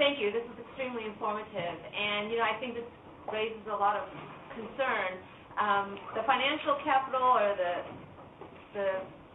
Thank you, this is extremely informative, and, you know, I think this raises a lot of concern. Um, The financial capital, or the, the,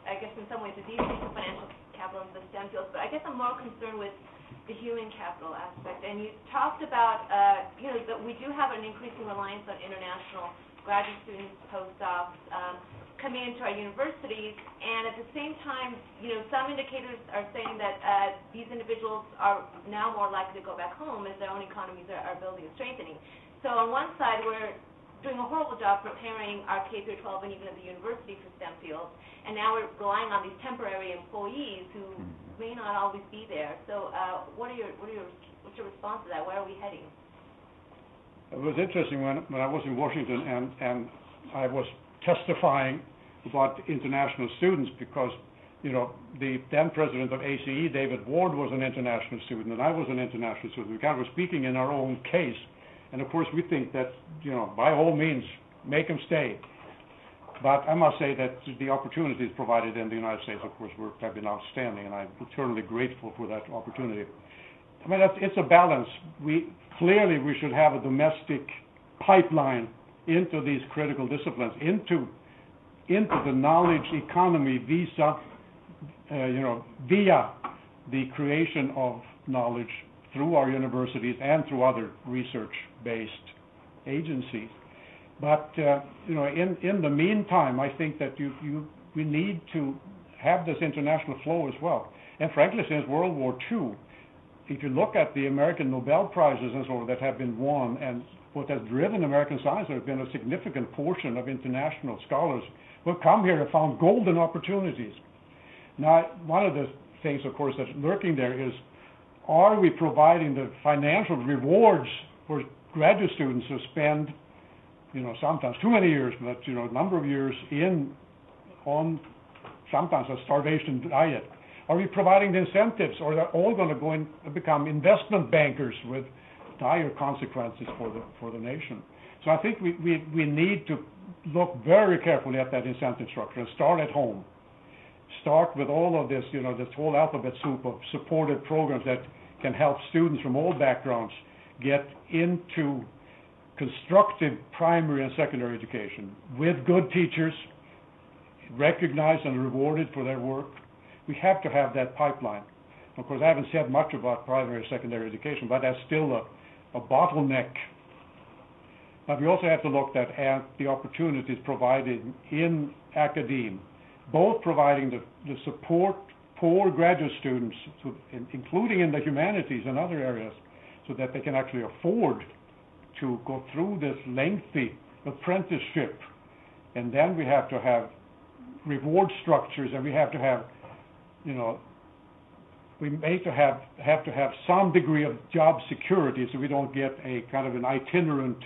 I guess in some ways, the in financial capital into the STEM fields, but I guess I'm more concerned with the human capital aspect. And you talked about, uh, you know, that we do have an increasing reliance on international graduate students, postdocs, um, coming into our universities, and at the same time, you know, some indicators are saying that uh, these individuals are now more likely to go back home as their own economies are, are building and strengthening. So on one side, we're doing a horrible job preparing our K through 12 and even at the university for STEM fields, and now we're relying on these temporary employees who may not always be there. So uh, what are your, what are your, what's your response to that? Where are we heading? It was interesting when, when I was in Washington and, and I was testifying about international students because, you know, the then president of ACE, David Ward, was an international student and I was an international student. We kind of were speaking in our own case. And of course, we think that, you know, by all means, make them stay. But I must say that the opportunities provided in the United States, of course, were, have been outstanding, and I'm eternally grateful for that opportunity. I mean, it's, it's a balance. We clearly we should have a domestic pipeline into these critical disciplines, into into the knowledge economy visa, uh, you know, via the creation of knowledge through our universities and through other research-based agencies. But uh, you know, in in the meantime, I think that you you we need to have this international flow as well. And frankly, since World War II, if you look at the American Nobel prizes and so on that have been won, and what has driven American science, there has been a significant portion of international scholars who have come here and found golden opportunities. Now, one of the things, of course, that's lurking there is, are we providing the financial rewards for graduate students who spend, you know, sometimes too many years, but you know, a number of years in on sometimes a starvation diet? Are we providing the incentives, or are they all going to go and become investment bankers with dire consequences for the for the nation? So I think we, we, we need to look very carefully at that incentive structure and start at home. Start with all of this, you know, this whole alphabet soup of supported programs that can help students from all backgrounds get into constructive primary and secondary education with good teachers, recognized and rewarded for their work. We have to have that pipeline. Of course, I haven't said much about primary and secondary education, but that's still a, a bottleneck but we also have to look at, at the opportunities provided in academia, both providing the, the support for graduate students, to, in, including in the humanities and other areas, so that they can actually afford to go through this lengthy apprenticeship. And then we have to have reward structures, and we have to have, you know, we may to have have to have some degree of job security, so we don't get a kind of an itinerant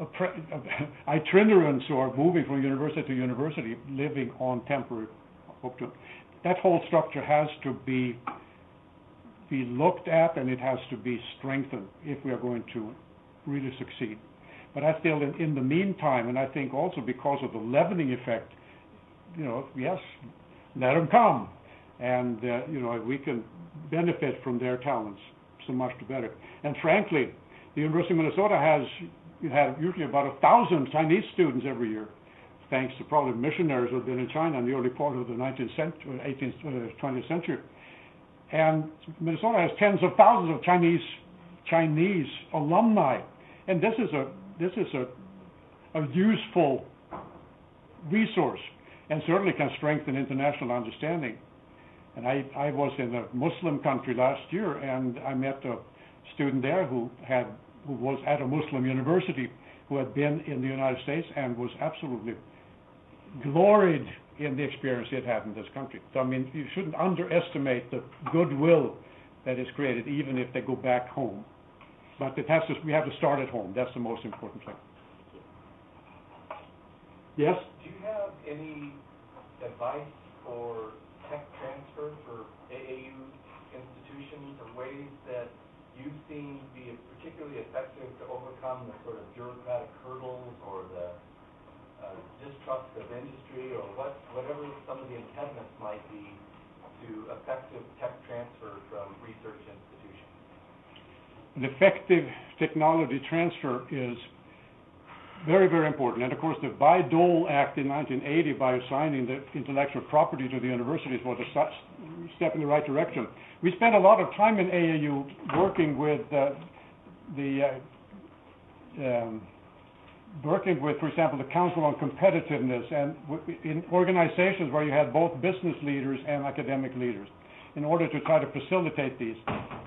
itinerants who are moving from university to university, living on temporary. That whole structure has to be be looked at, and it has to be strengthened if we are going to really succeed. But I feel in, in the meantime, and I think also because of the leavening effect, you know, yes, let them come, and uh, you know we can benefit from their talents so much the better. And frankly, the University of Minnesota has had usually about a thousand Chinese students every year, thanks to probably missionaries who've been in China in the early part of the 19th century, 18th, uh, 20th century. And Minnesota has tens of thousands of Chinese Chinese alumni, and this is a this is a, a useful resource, and certainly can strengthen international understanding. And I, I was in a Muslim country last year, and I met a student there who had who was at a Muslim university, who had been in the United States and was absolutely gloried in the experience he had in this country. So, I mean, you shouldn't underestimate the goodwill that is created, even if they go back home. But it has to, we have to start at home. That's the most important thing. Yes? Do you have any advice for tech transfer for AAU institutions or ways that you've seen be particularly effective to overcome the sort of bureaucratic hurdles or the uh, distrust of industry or what, whatever some of the impediments might be to effective tech transfer from research institutions? an effective technology transfer is very, very important. And of course, the Bayh-Dole Act in 1980, by assigning the intellectual property to the universities, was a step in the right direction. We spent a lot of time in AAU working with uh, the uh, um, working with, for example, the Council on Competitiveness, and in organizations where you had both business leaders and academic leaders, in order to try to facilitate these.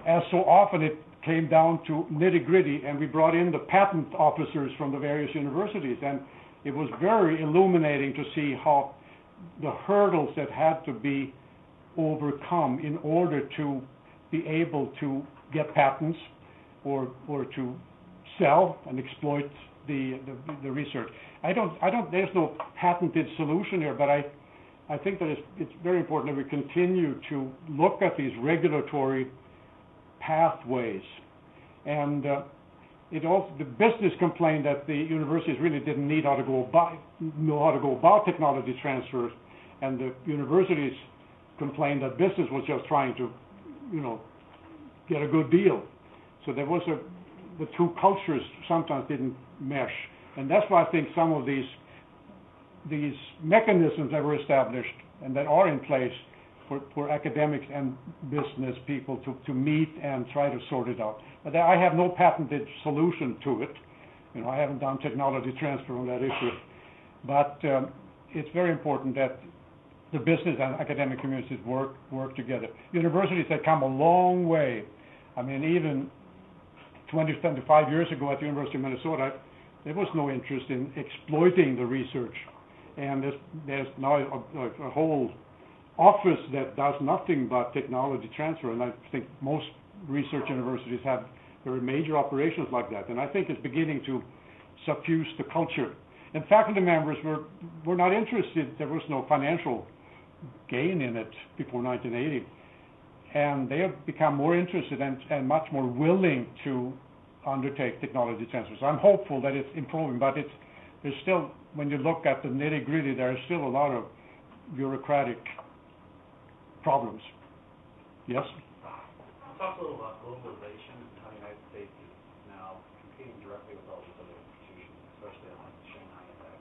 As so often, it came down to nitty-gritty, and we brought in the patent officers from the various universities, and it was very illuminating to see how the hurdles that had to be overcome in order to be able to get patents or, or to sell and exploit the, the, the research. I don't, I don't, there's no patented solution here, but I, I think that it's, it's very important that we continue to look at these regulatory pathways. And uh, it also, the business complained that the universities really didn't need how to go about, know how to go about technology transfers, and the universities complained that business was just trying to, you know, get a good deal. So there was a, the two cultures sometimes didn't mesh. And that's why I think some of these, these mechanisms that were established and that are in place for, for academics and business people to, to meet and try to sort it out. But I have no patented solution to it. You know, I haven't done technology transfer on that issue. But um, it's very important that the business and academic communities work, work together. Universities have come a long way. I mean, even 20, 25 years ago at the University of Minnesota, there was no interest in exploiting the research. And there's, there's now a, a, a whole office that does nothing but technology transfer, and I think most research universities have very major operations like that. And I think it's beginning to suffuse the culture. And faculty members were, were not interested, there was no financial gain in it before 1980. And they have become more interested and, and much more willing to undertake technology transfers. I'm hopeful that it's improving, but it's, there's still, when you look at the nitty gritty, there is still a lot of bureaucratic problems. Yes? Talk a little about globalization and how the United States is now competing directly with all these other institutions, especially on the Shanghai Index.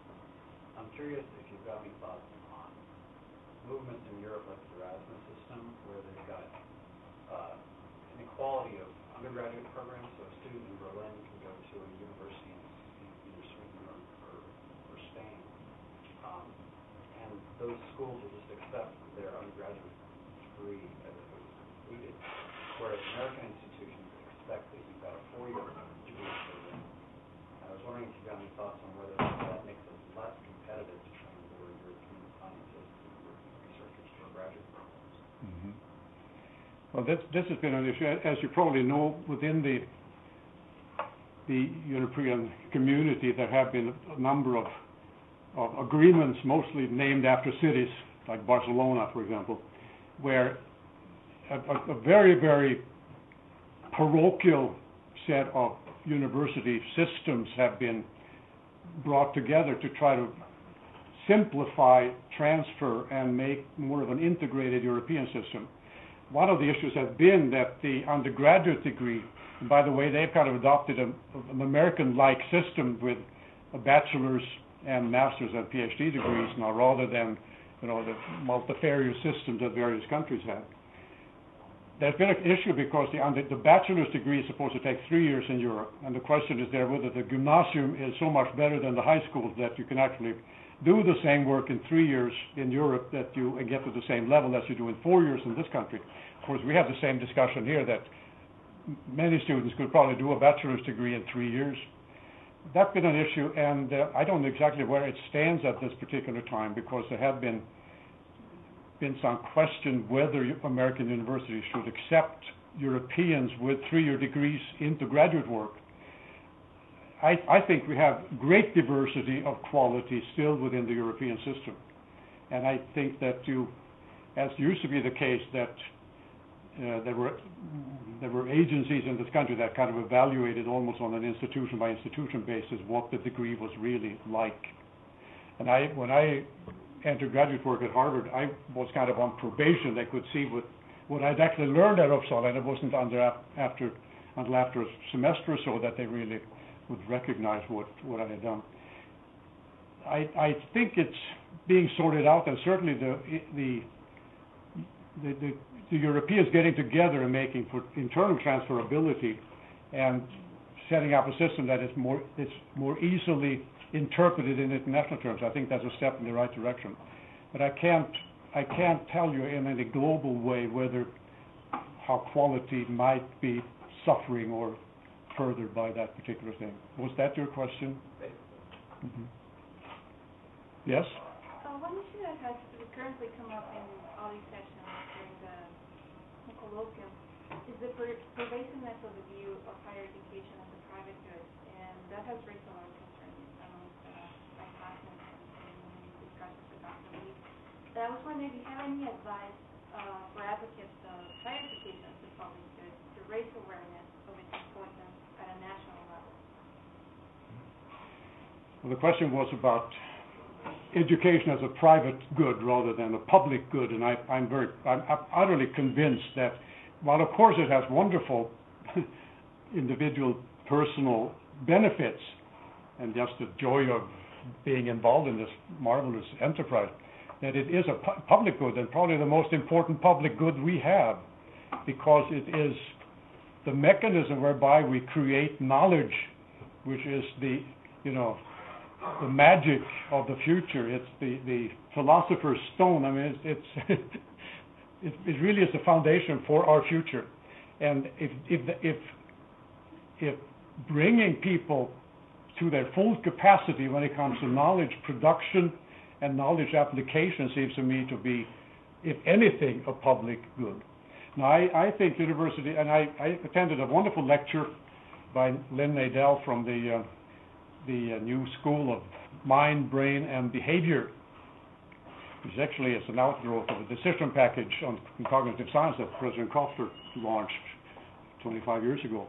I'm curious if you've got any thoughts on movements in Europe like the Erasmus system, where they've got uh, an equality of undergraduate programs, so a student in Berlin can go to a university in either Sweden or, or, or Spain. Um, and those schools will just accept their undergraduate degree as it was completed, whereas American institutions expect that you've got a four-year degree program. I was wondering if you've got any thoughts on whether that makes it less competitive to transfer European scientists and European researchers to graduate programs. Mhm. Well, this, this has been an issue, as you probably know, within the, the European community, there have been a number of, of agreements, mostly named after cities, like Barcelona, for example, where a, a, a very, very parochial set of university systems have been brought together to try to simplify transfer and make more of an integrated European system. One of the issues has been that the undergraduate degree, by the way, they've kind of adopted a, an American-like system with a bachelor's and master's and PhD degrees now, rather than you know the multifarious systems that various countries have. There's been an issue because the, the bachelor's degree is supposed to take three years in Europe, and the question is there whether the gymnasium is so much better than the high schools that you can actually do the same work in three years in Europe that you get to the same level as you do in four years in this country. Of course, we have the same discussion here that many students could probably do a bachelor's degree in three years. That's been an issue, and uh, I don't know exactly where it stands at this particular time because there have been been some question whether American universities should accept Europeans with three-year degrees into graduate work. I, I think we have great diversity of quality still within the European system. And I think that you, as used to be the case, that uh, there were there were agencies in this country that kind of evaluated almost on an institution by institution basis what the degree was really like. And I, when I entered graduate work at Harvard, I was kind of on probation. They could see what what I'd actually learned at Uppsala, and it wasn't under after until after a semester or so that they really would recognize what, what I had done. I, I think it's being sorted out, and certainly the, the, the, the, the Europeans getting together and making for internal transferability and setting up a system that is more, is more easily interpreted in international terms. I think that's a step in the right direction. But I can't, I can't tell you in any global way whether how quality might be suffering or furthered by that particular thing. Was that your question? Mhm. Yes? Uh, one issue that has currently come up in all these sessions during the colloquium is the per- pervasiveness of the view of higher education as a private good, and that has raised a lot of concerns amongst uh, my classmates and in discussions with Dr. Lee. And I was wondering if you have any advice uh, for advocates of higher education a public to raise awareness of its importance at a national level. Well, the question was about education as a private good rather than a public good, and I, I'm very, I'm utterly convinced that while of course it has wonderful individual personal benefits and just the joy of being involved in this marvelous enterprise, that it is a pu- public good and probably the most important public good we have because it is the mechanism whereby we create knowledge, which is the, you know, the magic of the future. It's the, the philosopher's stone. I mean, it's, it's it, it really is the foundation for our future. And if, if, if, if bringing people to their full capacity when it comes to knowledge production and knowledge application seems to me to be, if anything, a public good. Now, I, I think university, and I, I attended a wonderful lecture by Lynn Nadel from the uh, the uh, new school of mind, brain, and behavior, which actually is an outgrowth of a decision package on cognitive science that President Koffler launched 25 years ago.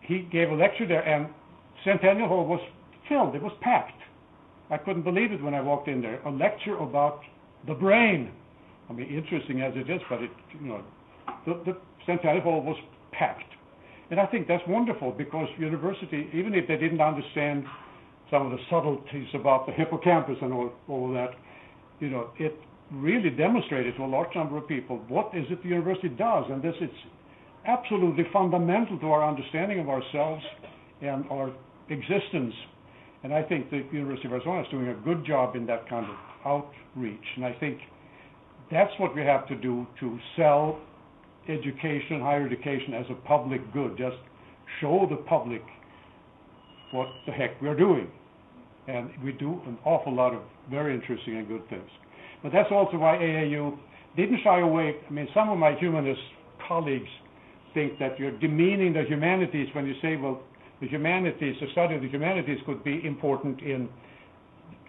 He gave a lecture there, and Centennial Hall was filled. It was packed. I couldn't believe it when I walked in there. A lecture about the brain. I mean, interesting as it is, but it, you know, the, the Centennial Hall was packed. And I think that's wonderful because university, even if they didn't understand some of the subtleties about the hippocampus and all, all that, you know, it really demonstrated to a large number of people what is it the university does, and this is absolutely fundamental to our understanding of ourselves and our existence. And I think the University of Arizona is doing a good job in that kind of outreach. And I think that's what we have to do to sell education, higher education as a public good. Just show the public what the heck we're doing. And we do an awful lot of very interesting and good things. But that's also why AAU didn't shy away. I mean, some of my humanist colleagues think that you're demeaning the humanities when you say, well, the humanities, the study of the humanities could be important in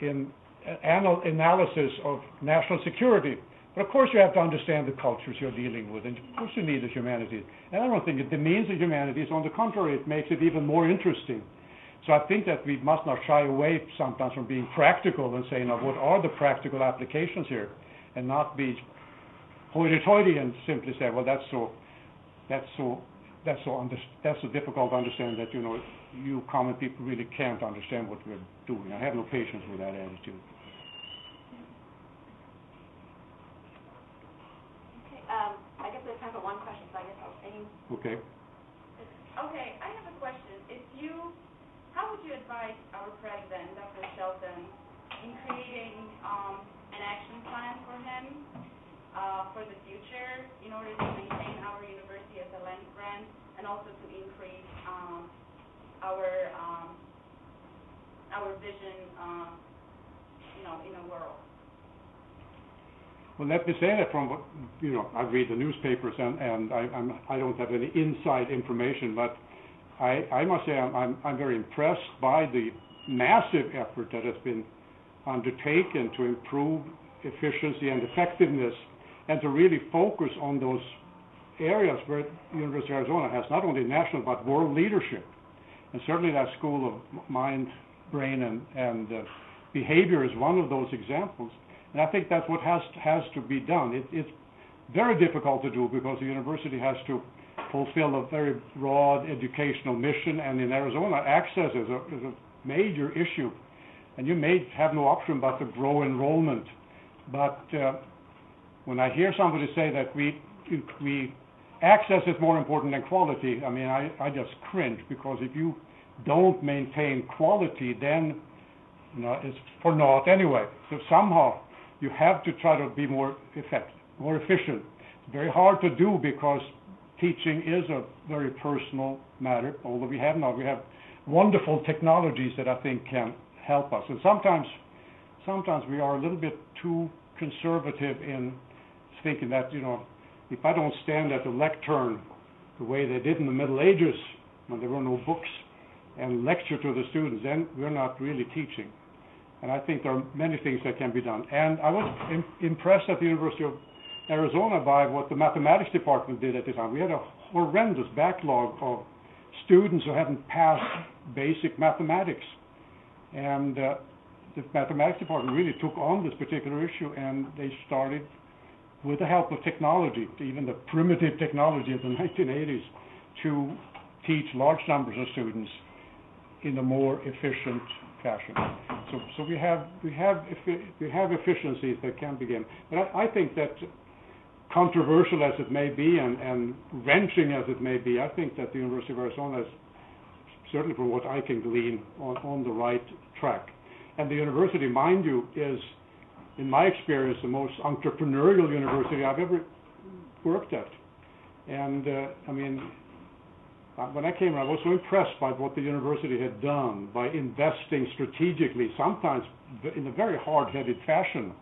in anal- analysis of national security. But of course, you have to understand the cultures you're dealing with, and of course, you need the humanities. And I don't think it demeans the humanities. On the contrary, it makes it even more interesting. So I think that we must not shy away sometimes from being practical and saying, now, what are the practical applications here, and not be hoity-toity and simply say, well, that's so, that's so, that's so, under, that's so difficult to understand that you know, you common people really can't understand what we're doing. I have no patience with that attitude. Okay, um, I guess there's time for one question, so I guess I'll, any, Okay. Okay, I have a question. If you, how would you advise our president, Dr. Shelton, in creating um, an action plan uh, for the future in order to maintain our university as a land grant and also to increase um, our um, our vision, uh, you know, in the world? Well, let me say that from what, you know, I read the newspapers and, and I, I'm, I don't have any inside information, but I, I must say I'm, I'm, I'm very impressed by the massive effort that has been undertaken to improve efficiency and effectiveness and to really focus on those areas where University of Arizona has not only national but world leadership. And certainly that school of mind, brain, and, and uh, behavior is one of those examples. And I think that's what has has to be done. It, it's very difficult to do because the university has to fulfill a very broad educational mission, and in Arizona, access is a, is a major issue. And you may have no option but to grow enrollment. But, uh, when I hear somebody say that we, we, access is more important than quality, I mean, I, I just cringe, because if you don't maintain quality, then, you know, it's for naught anyway. So somehow, you have to try to be more effective, more efficient. It's very hard to do because teaching is a very personal matter, although we have now, we have wonderful technologies that I think can help us. And sometimes, sometimes we are a little bit too conservative in thinking that, you know, if I don't stand at the lectern the way they did in the Middle Ages, when there were no books, and lecture to the students, then we're not really teaching. And I think there are many things that can be done. And I was im- impressed at the University of Arizona by what the mathematics department did at the time. We had a horrendous backlog of students who hadn't passed basic mathematics. And uh, the mathematics department really took on this particular issue, and they started, with the help of technology, even the primitive technology of the 1980s, to teach large numbers of students in a more efficient fashion. So, so we have, we have, we have efficiencies that can begin. But I, I think that controversial as it may be and, and wrenching as it may be, I think that the University of Arizona is, certainly from what I can glean, on, on the right track. And the university, mind you, is, in my experience, the most entrepreneurial university I've ever worked at. And, uh, I mean, uh, when I came, I was so impressed by what the university had done by investing strategically, sometimes in a very hard-headed fashion,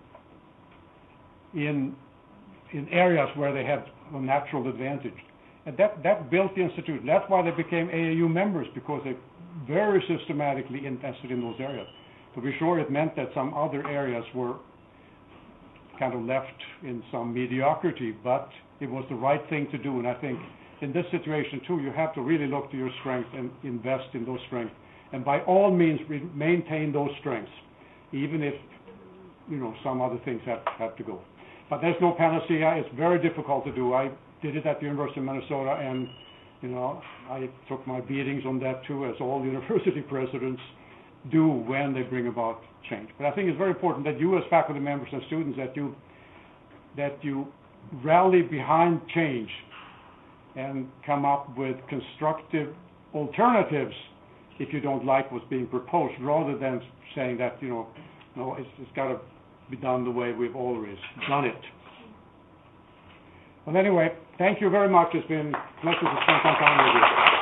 in in areas where they had a natural advantage. And that that built the institute. That's why they became AAU members because they very systematically invested in those areas. To be sure, it meant that some other areas were kind of left in some mediocrity, but it was the right thing to do. And I think in this situation too, you have to really look to your strength and invest in those strengths. And by all means, maintain those strengths, even if, you know, some other things have, have to go. But there's no panacea. It's very difficult to do. I did it at the University of Minnesota, and, you know, I took my beatings on that too, as all university presidents do when they bring about change. But I think it's very important that you, as faculty members and students, that you, that you rally behind change and come up with constructive alternatives if you don't like what's being proposed, rather than saying that, you know, no, it's, it's got to be done the way we've always done it. Well, anyway, thank you very much. It's been a pleasure to spend some time with you.